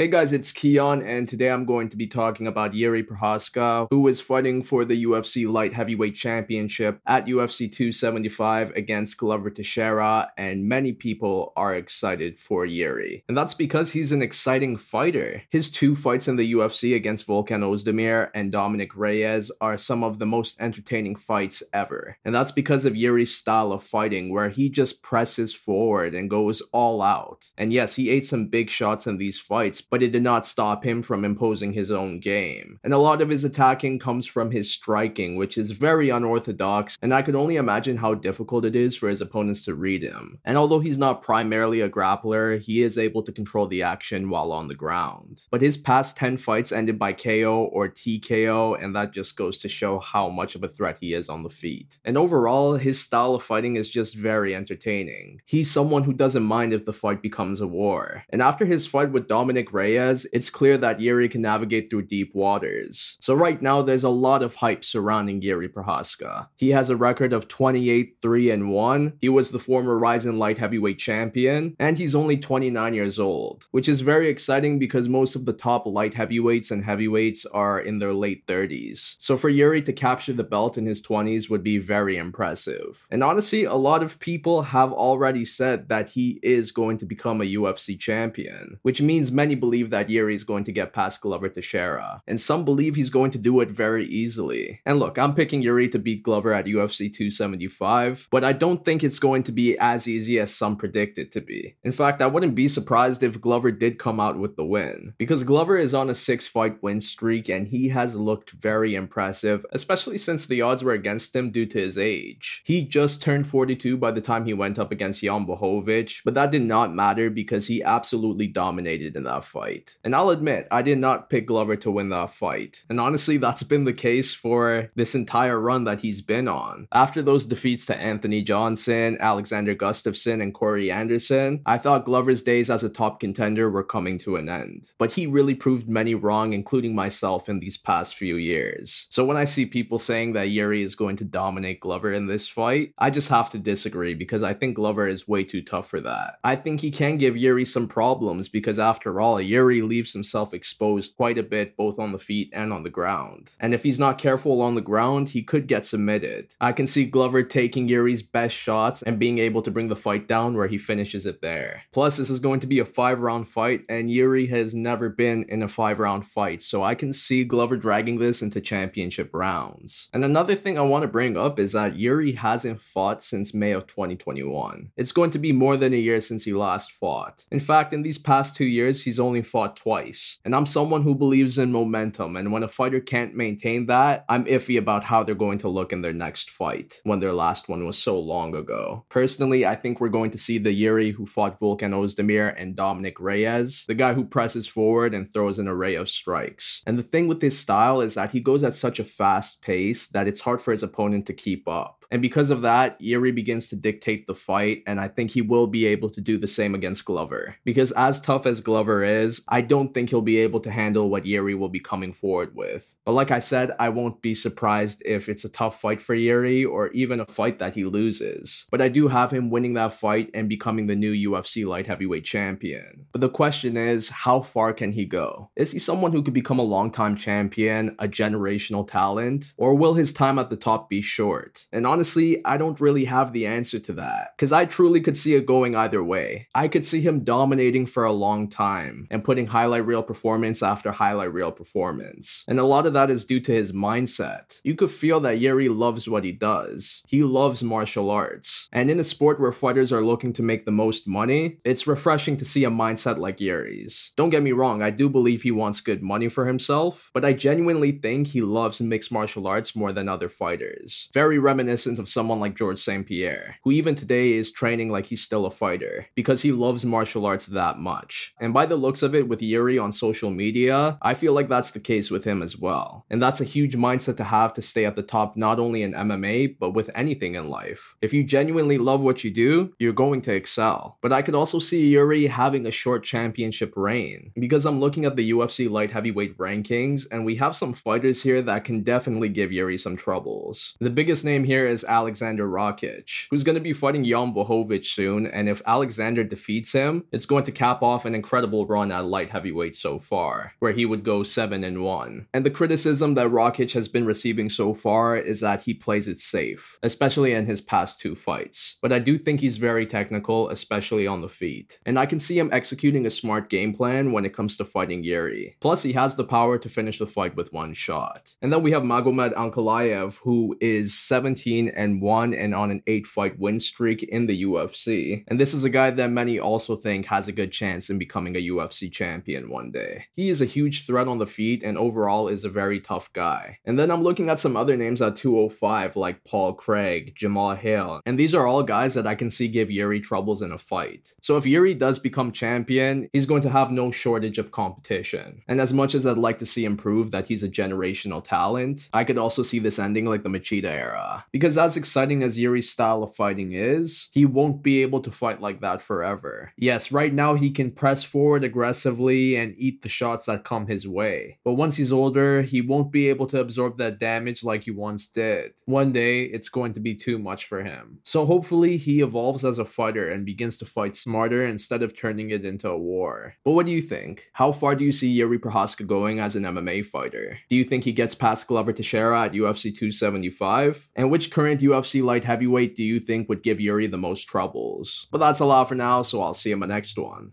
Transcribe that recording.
Hey guys, it's Keon, and today I'm going to be talking about Yuri Prochazka, who is fighting for the UFC Light Heavyweight Championship at UFC 275 against Glover Teixeira, and many people are excited for Yuri. And that's because he's an exciting fighter. His two fights in the UFC against Volkan Ozdemir and Dominick Reyes are some of the most entertaining fights ever. And that's because of Yuri's style of fighting, where he just presses forward and goes all out. And yes, he ate some big shots in these fights, but it did not stop him from imposing his own game. And a lot of his attacking comes from his striking, which is very unorthodox, and I could only imagine how difficult it is for his opponents to read him. And although he's not primarily a grappler, he is able to control the action while on the ground. But his past 10 fights ended by KO or TKO, and that just goes to show how much of a threat he is on the feet. And overall, his style of fighting is just very entertaining. He's someone who doesn't mind if the fight becomes a war. And after his fight with Dominick Reyes, it's clear that Yuri can navigate through deep waters. So right now, there's a lot of hype surrounding Yuri Prochazka. He has a record of 28 3 and 1. He was the former Rizin light heavyweight champion, and he's only 29 years old, which is very exciting because most of the top light heavyweights and heavyweights are in their late 30s. So for Yuri to capture the belt in his 20s would be very impressive. And honestly, a lot of people have already said that he is going to become a UFC champion, which means many believe that Yuri is going to get past Glover Teixeira, and some believe he's going to do it very easily. And look, I'm picking Yuri to beat Glover at UFC 275, but I don't think it's going to be as easy as some predict it to be. In fact, I wouldn't be surprised if Glover did come out with the win, because Glover is on a six fight win streak and he has looked very impressive, especially since the odds were against him due to his age. He just turned 42 by the time he went up against Jan Blachowicz, but that did not matter because he absolutely dominated in that fight. And I'll admit, I did not pick Glover to win that fight. And honestly, that's been the case for this entire run that he's been on. After those defeats to Anthony Johnson, Alexander Gustafsson, and Corey Anderson, I thought Glover's days as a top contender were coming to an end. But he really proved many wrong, including myself, in these past few years. So when I see people saying that Yuri is going to dominate Glover in this fight, I just have to disagree because I think Glover is way too tough for that. I think he can give Yuri some problems because after all, Yuri leaves himself exposed quite a bit both on the feet and on the ground. And if he's not careful on the ground, he could get submitted. I can see Glover taking Yuri's best shots and being able to bring the fight down where he finishes it there. Plus, this is going to be a five round fight, and Yuri has never been in a five round fight, so I can see Glover dragging this into championship rounds. And another thing I want to bring up is that Yuri hasn't fought since May of 2021. It's going to be more than a year since he last fought. In fact, in these past two years, he's only fought twice. And I'm someone who believes in momentum, and when a fighter can't maintain that, I'm iffy about how they're going to look in their next fight when their last one was so long ago. Personally, I think we're going to see the Yuri who fought Volkan Ozdemir and Dominick Reyes, the guy who presses forward and throws an array of strikes. And the thing with his style is that he goes at such a fast pace that it's hard for his opponent to keep up. And because of that, Yuri begins to dictate the fight, and I think he will be able to do the same against Glover. Because as tough as Glover is, I don't think he'll be able to handle what Yuri will be coming forward with. But like I said, I won't be surprised if it's a tough fight for Yuri or even a fight that he loses. But I do have him winning that fight and becoming the new UFC light heavyweight champion. But the question is, how far can he go? Is he someone who could become a long-time champion, a generational talent, or will his time at the top be short? And honestly, I don't really have the answer to that. Because I truly could see it going either way. I could see him dominating for a long time and putting highlight reel performance after highlight reel performance. And a lot of that is due to his mindset. You could feel that Yuri loves what he does. He loves martial arts. And in a sport where fighters are looking to make the most money, it's refreshing to see a mindset like Yuri's. Don't get me wrong, I do believe he wants good money for himself, but I genuinely think he loves mixed martial arts more than other fighters. Very reminiscent of someone like George St. Pierre, who even today is training like he's still a fighter because he loves martial arts that much. And by the looks of it with Yuri on social media, I feel like that's the case with him as well. And that's a huge mindset to have to stay at the top not only in MMA, but with anything in life. If you genuinely love what you do, you're going to excel. But I could also see Yuri having a short championship reign because I'm looking at the UFC light heavyweight rankings and we have some fighters here that can definitely give Yuri some troubles. The biggest name here is Alexander Rakic, who's going to be fighting Jan Blachowicz soon, and if Alexander defeats him, it's going to cap off an incredible run run uh, at light heavyweight so far, where he would go 7 and 1. And the criticism that Rakic has been receiving so far is that he plays it safe, especially in his past two fights. But I do think he's very technical, especially on the feet. And I can see him executing a smart game plan when it comes to fighting Yuri. Plus, he has the power to finish the fight with one shot. And then we have Magomed Ankalaev, who is 17 and 1 and on an 8 fight win streak in the UFC. And this is a guy that many also think has a good chance in becoming a UFC champion one day. He is a huge threat on the feet and overall is a very tough guy. And then I'm looking at some other names at 205 like Paul Craig, Jamal Hill, and these are all guys that I can see give Yuri troubles in a fight. So if Yuri does become champion, he's going to have no shortage of competition. And as much as I'd like to see him prove that he's a generational talent, I could also see this ending like the Machida era. Because as exciting as Yuri's style of fighting is, he won't be able to fight like that forever. Yes, right now he can press forward aggressively and eat the shots that come his way. But once he's older, he won't be able to absorb that damage like he once did. One day, it's going to be too much for him. So hopefully he evolves as a fighter and begins to fight smarter instead of turning it into a war. But what do you think? How far do you see Yuri Prochazka going as an MMA fighter? Do you think he gets past Glover Teixeira at UFC 275? And which current UFC light heavyweight do you think would give Yuri the most troubles? But that's a lot for now, so I'll see you in my next one.